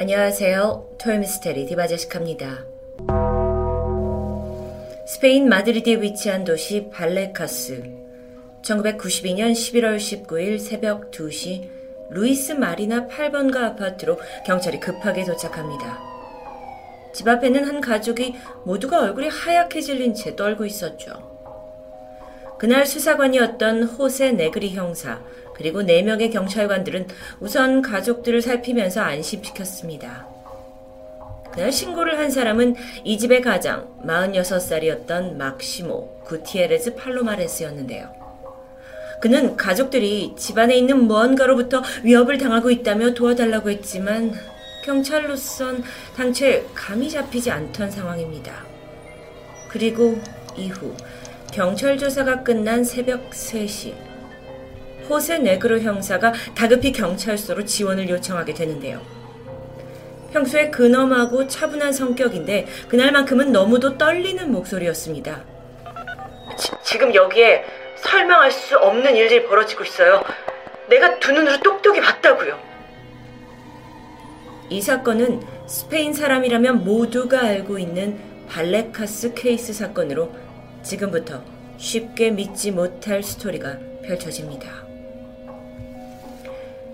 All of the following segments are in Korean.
안녕하세요. 토요미스테리 디바제시카입니다. 스페인 마드리드에 위치한 도시 발레카스. 1992년 11월 19일 새벽 2시 루이스 마리나 8번가 아파트로 경찰이 급하게 도착합니다. 집 앞에는 한 가족이 모두가 얼굴이 하얗게 질린 채 떨고 있었죠. 그날 수사관이었던 호세 네그리 형사, 그리고 4명의 경찰관들은 우선 가족들을 살피면서 안심시켰습니다. 그날 신고를 한 사람은 이 집의 가장 46살이었던 막시모 구티에레즈 팔로마레스였는데요. 그는 가족들이 집안에 있는 무언가로부터 위협을 당하고 있다며 도와달라고 했지만 경찰로선 당최 감이 잡히지 않던 상황입니다. 그리고 이후 경찰 조사가 끝난 새벽 3시 호세 네그로 형사가 다급히 경찰서로 지원을 요청하게 되는데요. 평소에 근엄하고 차분한 성격인데 그날만큼은 너무도 떨리는 목소리였습니다. 지, 금 여기에 설명할 수 없는 일들이 벌어지고 있어요. 내가 두 눈으로 똑똑히 봤다고요. 이 사건은 스페인 사람이라면 모두가 알고 있는 발레카스 케이스 사건으로 지금부터 쉽게 믿지 못할 스토리가 펼쳐집니다.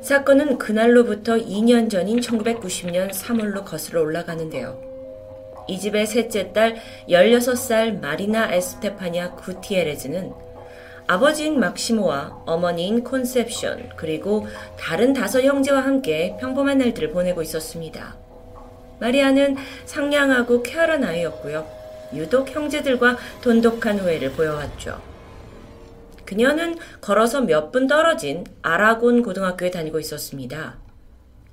사건은 그날로부터 2년 전인 1990년 3월로 거슬러 올라가는데요. 이 집의 셋째 딸 16살 마리나 에스테파니아 구티에레즈는 아버지인 막시모와 어머니인 콘셉션 그리고 다른 다섯 형제와 함께 평범한 날들을 보내고 있었습니다. 마리아는 상냥하고 쾌활한 아이였고요. 유독 형제들과 돈독한 후회를 보여왔죠. 그녀는 걸어서 몇 분 떨어진 아라곤 고등학교에 다니고 있었습니다.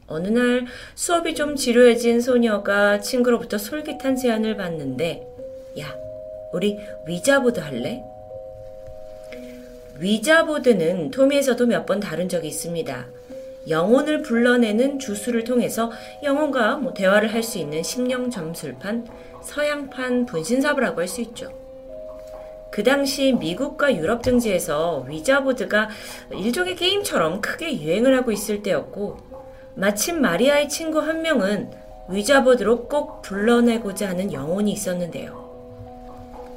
어느 날 수업이 좀 지루해진 소녀가 친구로부터 솔깃한 제안을 받는데, 야, 우리 위자보드 할래? 위자보드는 토미에서도 몇 번 다룬 적이 있습니다. 영혼을 불러내는 주술을 통해서 영혼과 뭐 대화를 할 수 있는 심령 점술판, 서양판 분신사부라고 할 수 있죠. 그 당시 미국과 유럽 등지에서 위자보드가 일종의 게임처럼 크게 유행을 하고 있을 때였고, 마침 마리아의 친구 한 명은 위자보드로 꼭 불러내고자 하는 영혼이 있었는데요.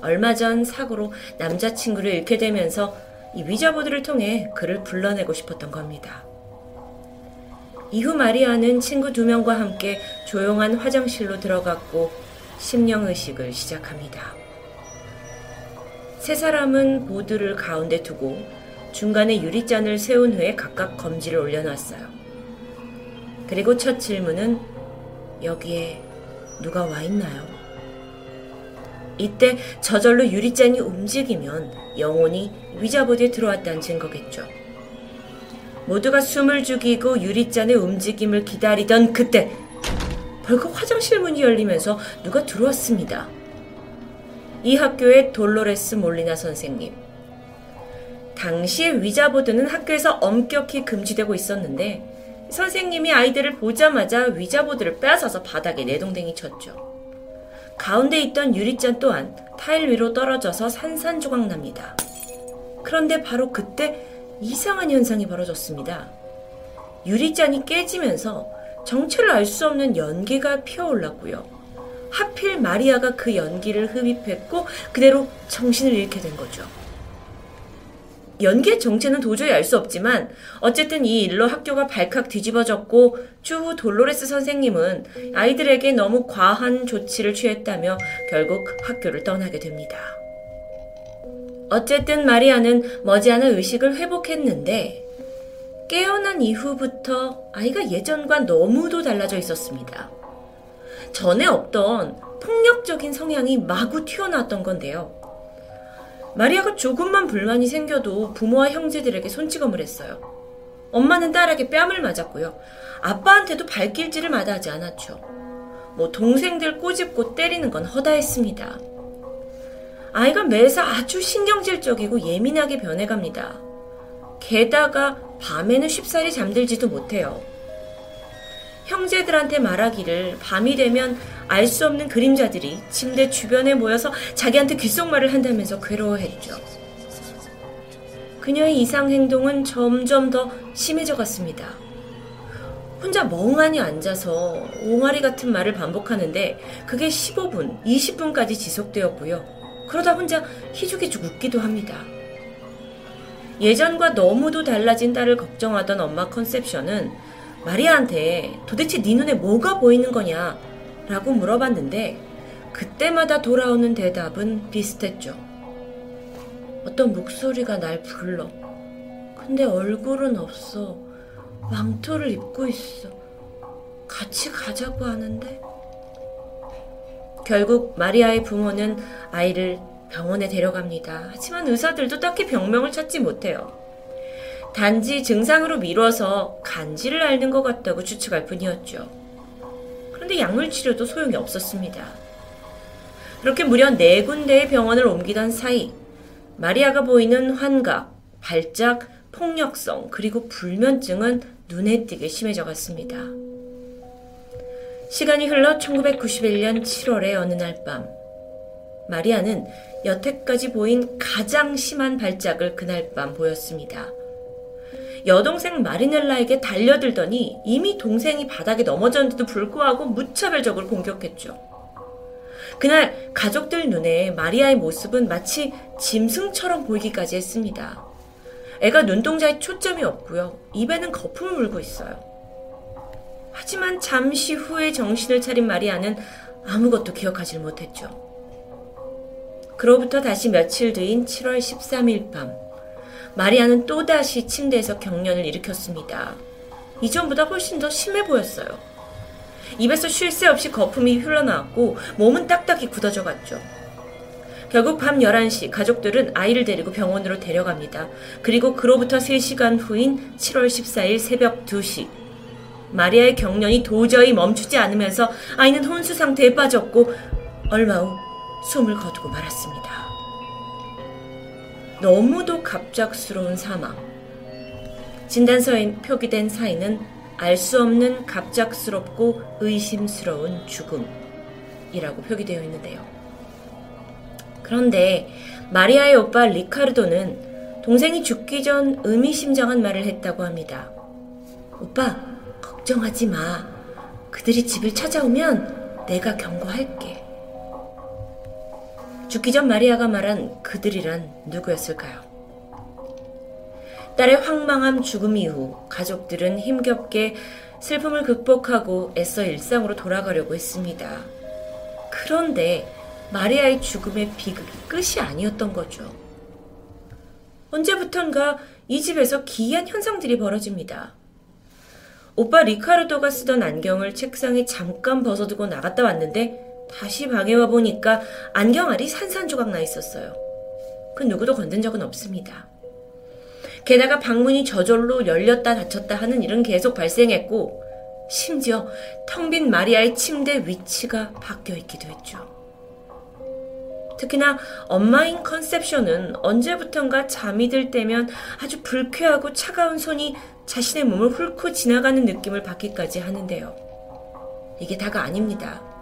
얼마 전 사고로 남자친구를 잃게 되면서 이 위자보드를 통해 그를 불러내고 싶었던 겁니다. 이후 마리아는 친구 두 명과 함께 조용한 화장실로 들어갔고 심령의식을 시작합니다. 세 사람은 보드를 가운데 두고 중간에 유리잔을 세운 후에 각각 검지를 올려놨어요. 그리고 첫 질문은 여기에 누가 와 있나요? 이때 저절로 유리잔이 움직이면 영혼이 위자보드에 들어왔다는 증거겠죠. 모두가 숨을 죽이고 유리잔의 움직임을 기다리던 그때 벌컥 화장실 문이 열리면서 누가 들어왔습니다. 이 학교의 돌로레스 몰리나 선생님. 당시에 위자보드는 학교에서 엄격히 금지되고 있었는데 선생님이 아이들을 보자마자 위자보드를 빼앗아서 바닥에 내동댕이 쳤죠. 가운데 있던 유리잔 또한 타일 위로 떨어져서 산산조각 납니다. 그런데 바로 그때 이상한 현상이 벌어졌습니다. 유리잔이 깨지면서 정체를 알 수 없는 연기가 피어올랐고요. 하필 마리아가 그 연기를 흡입했고 그대로 정신을 잃게 된 거죠. 연기의 정체는 도저히 알 수 없지만 어쨌든 이 일로 학교가 발칵 뒤집어졌고 추후 돌로레스 선생님은 아이들에게 너무 과한 조치를 취했다며 결국 학교를 떠나게 됩니다. 어쨌든 마리아는 머지않아 의식을 회복했는데 깨어난 이후부터 아이가 예전과 너무도 달라져 있었습니다. 전에 없던 폭력적인 성향이 마구 튀어나왔던 건데요. 마리아가 조금만 불만이 생겨도 부모와 형제들에게 손찌검을 했어요. 엄마는 딸에게 뺨을 맞았고요. 아빠한테도 발길질을 마다하지 않았죠. 뭐 동생들 꼬집고 때리는 건 허다했습니다. 아이가 매사 아주 신경질적이고 예민하게 변해갑니다. 게다가 밤에는 쉽사리 잠들지도 못해요. 형제들한테 말하기를 밤이 되면 알 수 없는 그림자들이 침대 주변에 모여서 자기한테 귓속말을 한다면서 괴로워했죠. 그녀의 이상 행동은 점점 더 심해져 갔습니다. 혼자 멍하니 앉아서 옹알이 같은 말을 반복하는데 그게 15분, 20분까지 지속되었고요. 그러다 혼자 희죽희죽 웃기도 합니다. 예전과 너무도 달라진 딸을 걱정하던 엄마 컨셉션은 마리아한테 도대체 네 눈에 뭐가 보이는 거냐? 라고 물어봤는데 그때마다 돌아오는 대답은 비슷했죠. 어떤 목소리가 날 불러. 근데 얼굴은 없어. 망토를 입고 있어. 같이 가자고 하는데? 결국 마리아의 부모는 아이를 병원에 데려갑니다. 하지만 의사들도 딱히 병명을 찾지 못해요. 단지 증상으로 미뤄서 간지를 앓는 것 같다고 추측할 뿐이었죠. 그런데 약물 치료도 소용이 없었습니다. 그렇게 무려 네 군데의 병원을 옮기던 사이 마리아가 보이는 환각, 발작, 폭력성, 그리고 불면증은 눈에 띄게 심해져 갔습니다. 시간이 흘러 1991년 7월의 어느 날 밤, 마리아는 여태까지 보인 가장 심한 발작을 그날 밤 보였습니다. 여동생 마리넬라에게 달려들더니 이미 동생이 바닥에 넘어졌는데도 불구하고 무차별적으로 공격했죠. 그날 가족들 눈에 마리아의 모습은 마치 짐승처럼 보이기까지 했습니다. 애가 눈동자에 초점이 없고요. 입에는 거품을 물고 있어요. 하지만 잠시 후에 정신을 차린 마리아는 아무것도 기억하지 못했죠. 그로부터 다시 며칠 뒤인 7월 13일 밤, 마리아는 또다시 침대에서 경련을 일으켰습니다. 이전보다 훨씬 더 심해 보였어요. 입에서 쉴 새 없이 거품이 흘러나왔고 몸은 딱딱히 굳어져 갔죠. 결국 밤 11시 가족들은 아이를 데리고 병원으로 데려갑니다. 그리고 그로부터 3시간 후인 7월 14일 새벽 2시 마리아의 경련이 도저히 멈추지 않으면서 아이는 혼수 상태에 빠졌고 얼마 후 숨을 거두고 말았습니다. 너무도 갑작스러운 사망. 진단서에 표기된 사인은 알 수 없는 갑작스럽고 의심스러운 죽음이라고 표기되어 있는데요. 그런데 마리아의 오빠 리카르도는 동생이 죽기 전 의미심장한 말을 했다고 합니다. 오빠, 걱정하지 마. 그들이 집을 찾아오면 내가 경고할게. 죽기 전 마리아가 말한 그들이란 누구였을까요? 딸의 황망한 죽음 이후 가족들은 힘겹게 슬픔을 극복하고 애써 일상으로 돌아가려고 했습니다. 그런데 마리아의 죽음의 비극이 끝이 아니었던 거죠. 언제부턴가 이 집에서 기이한 현상들이 벌어집니다. 오빠 리카르도가 쓰던 안경을 책상에 잠깐 벗어두고 나갔다 왔는데 다시 방에 와 보니까 안경알이 산산조각 나 있었어요. 그 누구도 건든 적은 없습니다. 게다가 방문이 저절로 열렸다 닫혔다 하는 일은 계속 발생했고, 심지어 텅 빈 마리아의 침대 위치가 바뀌어 있기도 했죠. 특히나 엄마인 컨셉션은 언제부턴가 잠이 들 때면 아주 불쾌하고 차가운 손이 자신의 몸을 훑고 지나가는 느낌을 받기까지 하는데요. 이게 다가 아닙니다.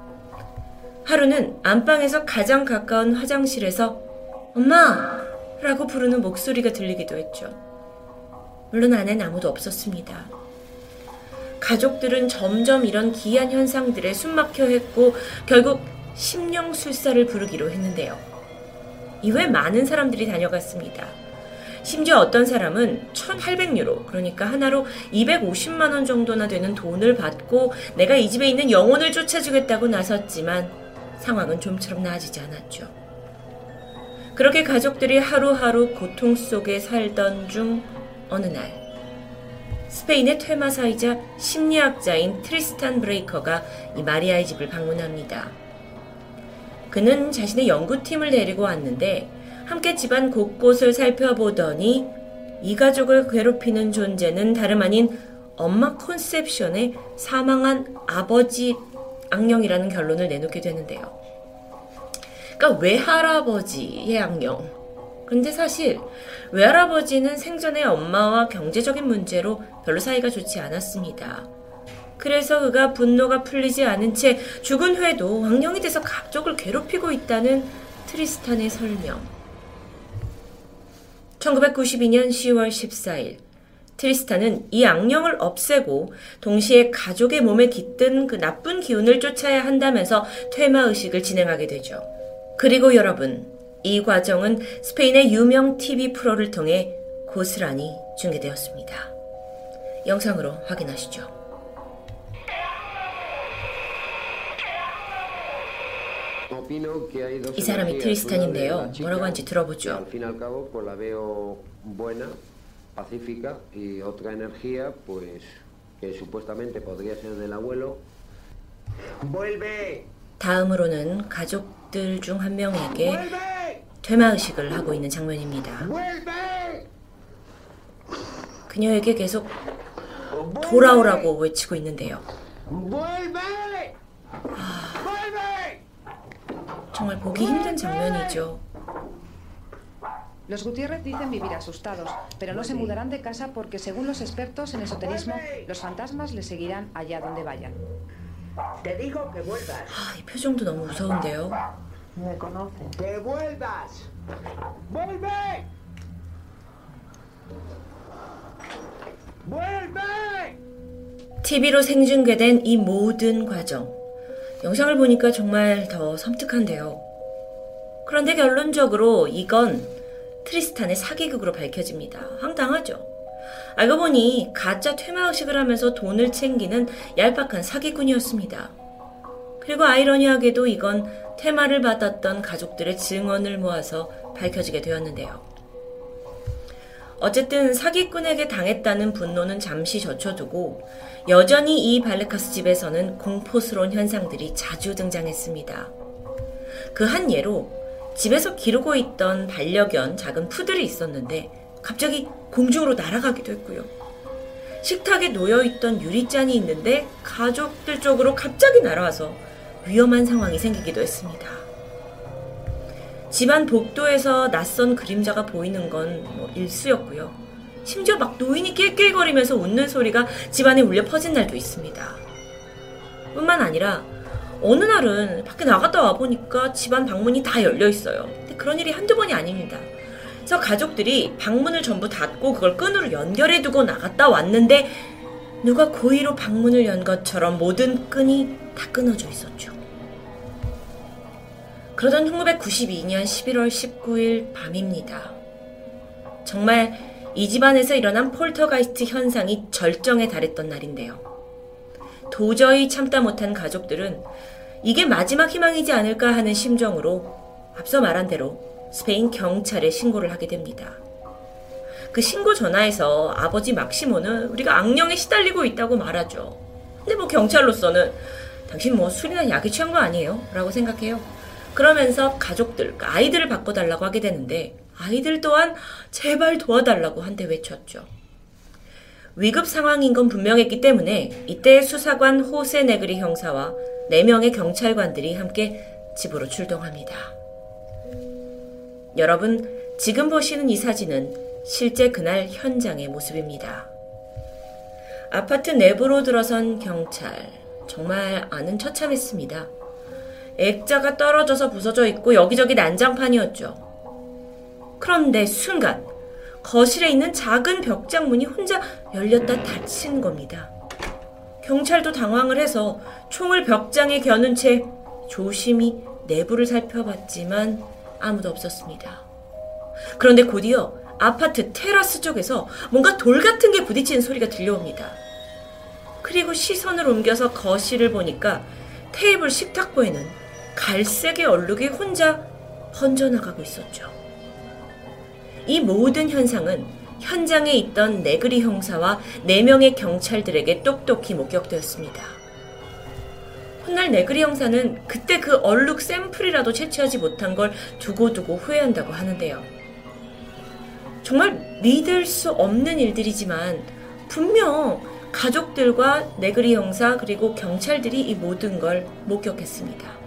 하루는 안방에서 가장 가까운 화장실에서 엄마! 라고 부르는 목소리가 들리기도 했죠. 물론 안엔 아무도 없었습니다. 가족들은 점점 이런 기이한 현상들에 숨막혀 했고 결국 심령술사를 부르기로 했는데요. 이후에 많은 사람들이 다녀갔습니다. 심지어 어떤 사람은 1800유로, 그러니까 하나로 250만원 정도나 되는 돈을 받고 내가 이 집에 있는 영혼을 쫓아주겠다고 나섰지만 상황은 좀처럼 나아지지 않았죠. 그렇게 가족들이 하루하루 고통 속에 살던 중 어느 날 스페인의 퇴마사이자 심리학자인 트리스탄 브레이커가 이 마리아의 집을 방문합니다. 그는 자신의 연구팀을 데리고 왔는데 함께 집안 곳곳을 살펴보더니 이 가족을 괴롭히는 존재는 다름 아닌 엄마 컨셉션의 사망한 아버지 악령이라는 결론을 내놓게 되는데요. 그러니까 외할아버지의 악령. 근데 사실 외할아버지는 생전에 엄마와 경제적인 문제로 별로 사이가 좋지 않았습니다. 그래서 그가 분노가 풀리지 않은 채 죽은 후에도 악령이 돼서 가족을 괴롭히고 있다는 트리스탄의 설명. 1992년 10월 14일 트리스탄은 이 악령을 없애고 동시에 가족의 몸에 깃든 그 나쁜 기운을 쫓아야 한다면서 퇴마 의식을 진행하게 되죠. 그리고 여러분, 이 과정은 스페인의 유명 TV 프로를 통해 고스란히 중계되었습니다. 영상으로 확인하시죠. 이 사람이 트리스탄인데요. 뭐라고 하는지 들어보죠. Pacífica y otra energía, pues, que supuestamente podría ser del abuelo. ¡Vuelve! 다음으로는 가족들 중 한 명에게 퇴마 의식을 하고 있는 장면입니다. 그녀에게 계속 돌아오라고 외치고 있는데요. 아, 정말 보기 힘든 장면이죠. Los Gutiérrez dicen vivir asustados, pero no se mudarán de casa porque según los expertos en esoterismo, los fantasmas les seguirán allá donde vayan. Te digo que vuelvas. 아, 이 표정도 너무 무서운데요. Me conoce. Que vuelvas. ¡Vuelve! ¡Vuelve! TV로 생중계된 이 모든 과정. 영상을 보니까 정말 더 섬뜩한데요. 그런데 결론적으로 이건 트리스탄의 사기극으로 밝혀집니다. 황당하죠? 알고 보니 가짜 퇴마의식을 하면서 돈을 챙기는 얄팍한 사기꾼이었습니다. 그리고 아이러니하게도 이건 퇴마를 받았던 가족들의 증언을 모아서 밝혀지게 되었는데요. 어쨌든 사기꾼에게 당했다는 분노는 잠시 젖혀두고 여전히 이 발레카스 집에서는 공포스러운 현상들이 자주 등장했습니다. 그 한 예로 집에서 기르고 있던 반려견 작은 푸들이 있었는데 갑자기 공중으로 날아가기도 했고요. 식탁에 놓여있던 유리잔이 있는데 가족들 쪽으로 갑자기 날아와서 위험한 상황이 생기기도 했습니다. 집안 복도에서 낯선 그림자가 보이는 건 뭐 일수였고요. 심지어 막 노인이 낄낄거리면서 웃는 소리가 집안에 울려 퍼진 날도 있습니다. 뿐만 아니라 어느 날은 밖에 나갔다 와보니까 집안 방문이 다 열려 있어요. 근데 그런 일이 한두 번이 아닙니다. 그래서 가족들이 방문을 전부 닫고 그걸 끈으로 연결해 두고 나갔다 왔는데 누가 고의로 방문을 연 것처럼 모든 끈이 다 끊어져 있었죠. 그러던 1992년 11월 19일 밤입니다. 정말 이 집안에서 일어난 폴터가이스트 현상이 절정에 달했던 날인데요. 도저히 참다 못한 가족들은 이게 마지막 희망이지 않을까 하는 심정으로 앞서 말한 대로 스페인 경찰에 신고를 하게 됩니다. 그 신고 전화에서 아버지 막시모는 우리가 악령에 시달리고 있다고 말하죠. 근데 뭐 경찰로서는 당신 뭐 술이나 약에 취한 거 아니에요? 라고 생각해요. 그러면서 가족들, 그러니까 아이들을 바꿔달라고 하게 되는데 아이들 또한 제발 도와달라고 한데 외쳤죠. 위급 상황인 건 분명했기 때문에 이때 수사관 호세 네그리 형사와 4명의 경찰관들이 함께 집으로 출동합니다. 여러분, 지금 보시는 이 사진은 실제 그날 현장의 모습입니다. 아파트 내부로 들어선 경찰. 정말 아는 처참했습니다. 액자가 떨어져서 부서져 있고 여기저기 난장판이었죠. 그런데 순간 거실에 있는 작은 벽장문이 혼자 열렸다 닫힌 겁니다. 경찰도 당황을 해서 총을 벽장에 겨눈 채 조심히 내부를 살펴봤지만 아무도 없었습니다. 그런데 곧이어 아파트 테라스 쪽에서 뭔가 돌 같은 게 부딪히는 소리가 들려옵니다. 그리고 시선을 옮겨서 거실을 보니까 테이블 식탁보에는 갈색의 얼룩이 혼자 번져나가고 있었죠. 이 모든 현상은 현장에 있던 네그리 형사와 4명의 경찰들에게 똑똑히 목격되었습니다. 훗날 네그리 형사는 그때 그 얼룩 샘플이라도 채취하지 못한 걸 두고두고 후회한다고 하는데요. 정말 믿을 수 없는 일들이지만 분명 가족들과 네그리 형사 그리고 경찰들이 이 모든 걸 목격했습니다.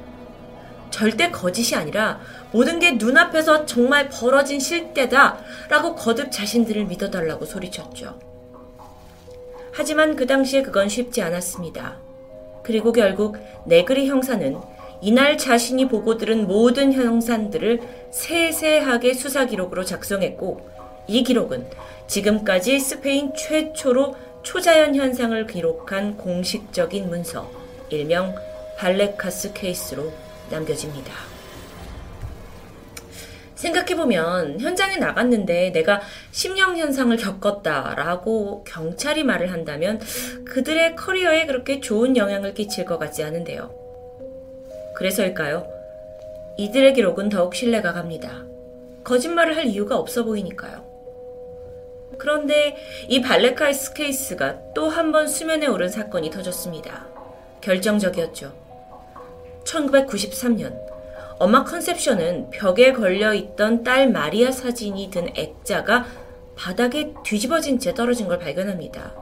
절대 거짓이 아니라 모든 게 눈앞에서 정말 벌어진 실대다 라고 거듭 자신들을 믿어달라고 소리쳤죠. 하지만 그 당시에 그건 쉽지 않았습니다. 그리고 결국 네그리 형사는 이날 자신이 보고 들은 모든 형산들을 세세하게 수사 기록으로 작성했고 이 기록은 지금까지 스페인 최초로 초자연 현상을 기록한 공식적인 문서, 일명 발레카스 케이스로 남겨집니다. 생각해보면 현장에 나갔는데 내가 심령 현상을 겪었다라고 경찰이 말을 한다면 그들의 커리어에 그렇게 좋은 영향을 끼칠 것 같지 않은데요. 그래서일까요? 이들의 기록은 더욱 신뢰가 갑니다. 거짓말을 할 이유가 없어 보이니까요. 그런데 이 발레카이스 케이스가 또 한 번 수면에 오른 사건이 터졌습니다. 결정적이었죠. 1993년 엄마 컨셉션은 벽에 걸려 있던 딸 마리아 사진이 든 액자가 바닥에 뒤집어진 채 떨어진 걸 발견합니다.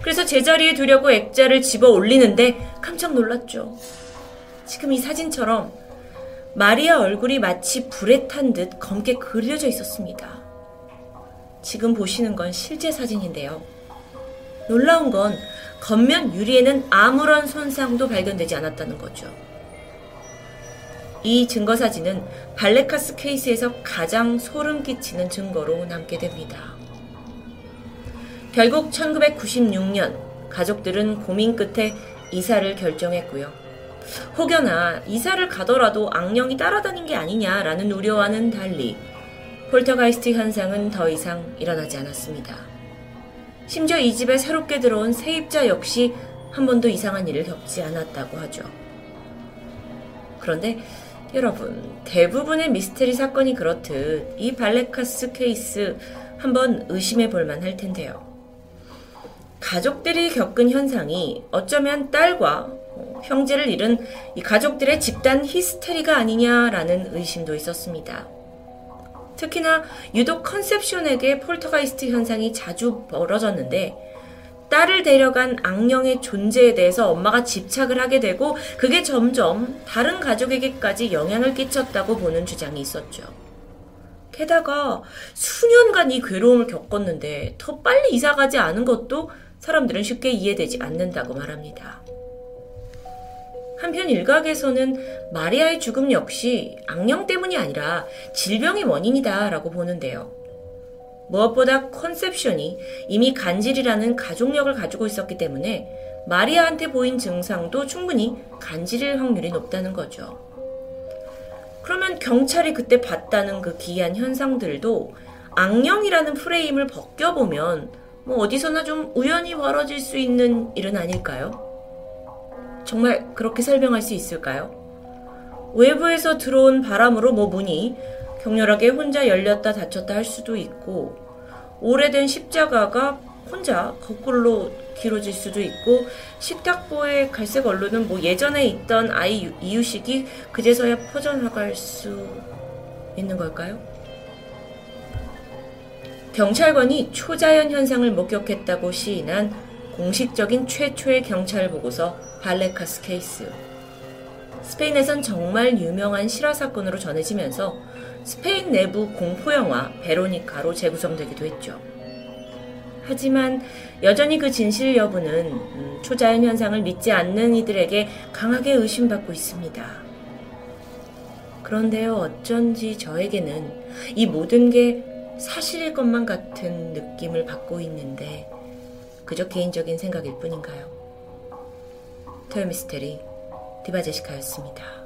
그래서 제자리에 두려고 액자를 집어 올리는데 깜짝 놀랐죠. 지금 이 사진처럼 마리아 얼굴이 마치 불에 탄 듯 검게 그려져 있었습니다. 지금 보시는 건 실제 사진인데요. 놀라운 건 겉면 유리에는 아무런 손상도 발견되지 않았다는 거죠. 이 증거 사진은 발레카스 케이스에서 가장 소름 끼치는 증거로 남게 됩니다. 결국 1996년 가족들은 고민 끝에 이사를 결정했고요. 혹여나 이사를 가더라도 악령이 따라다닌 게 아니냐라는 우려와는 달리 폴터가이스트 현상은 더 이상 일어나지 않았습니다. 심지어 이 집에 새롭게 들어온 세입자 역시 한 번도 이상한 일을 겪지 않았다고 하죠. 그런데 여러분, 대부분의 미스테리 사건이 그렇듯 이 발레카스 케이스 한번 의심해 볼 만할 텐데요. 가족들이 겪은 현상이 어쩌면 딸과 형제를 잃은 이 가족들의 집단 히스테리가 아니냐라는 의심도 있었습니다. 특히나 유독 컨셉션에게 폴터가이스트 현상이 자주 벌어졌는데 딸을 데려간 악령의 존재에 대해서 엄마가 집착을 하게 되고 그게 점점 다른 가족에게까지 영향을 끼쳤다고 보는 주장이 있었죠. 게다가 수년간 이 괴로움을 겪었는데 더 빨리 이사가지 않은 것도 사람들은 쉽게 이해되지 않는다고 말합니다. 한편 일각에서는 마리아의 죽음 역시 악령 때문이 아니라 질병이 원인이다라고 보는데요. 무엇보다 컨셉션이 이미 간질이라는 가족력을 가지고 있었기 때문에 마리아한테 보인 증상도 충분히 간질일 확률이 높다는 거죠. 그러면 경찰이 그때 봤다는 그 기이한 현상들도 악령이라는 프레임을 벗겨보면 뭐 어디서나 좀 우연히 벌어질 수 있는 일은 아닐까요? 정말 그렇게 설명할 수 있을까요? 외부에서 들어온 바람으로 뭐 문이 격렬하게 혼자 열렸다 닫혔다 할 수도 있고 오래된 십자가가 혼자 거꾸로 길어질 수도 있고 식탁보의 갈색 얼룩은 뭐 예전에 있던 아이 이유식이 그제서야 퍼져나갈 수 있는 걸까요? 경찰관이 초자연 현상을 목격했다고 시인한 공식적인 최초의 경찰 보고서 발레카스 케이스. 스페인에선 정말 유명한 실화 사건으로 전해지면서 스페인 내부 공포영화 베로니카로 재구성되기도 했죠. 하지만 여전히 그 진실 여부는 음, 초자연 현상을 믿지 않는 이들에게 강하게 의심받고 있습니다. 그런데요, 어쩐지 저에게는 이 모든 게 사실일 것만 같은 느낌을 받고 있는데 그저 개인적인 생각일 뿐인가요? 토요미스테리 디바제시카였습니다.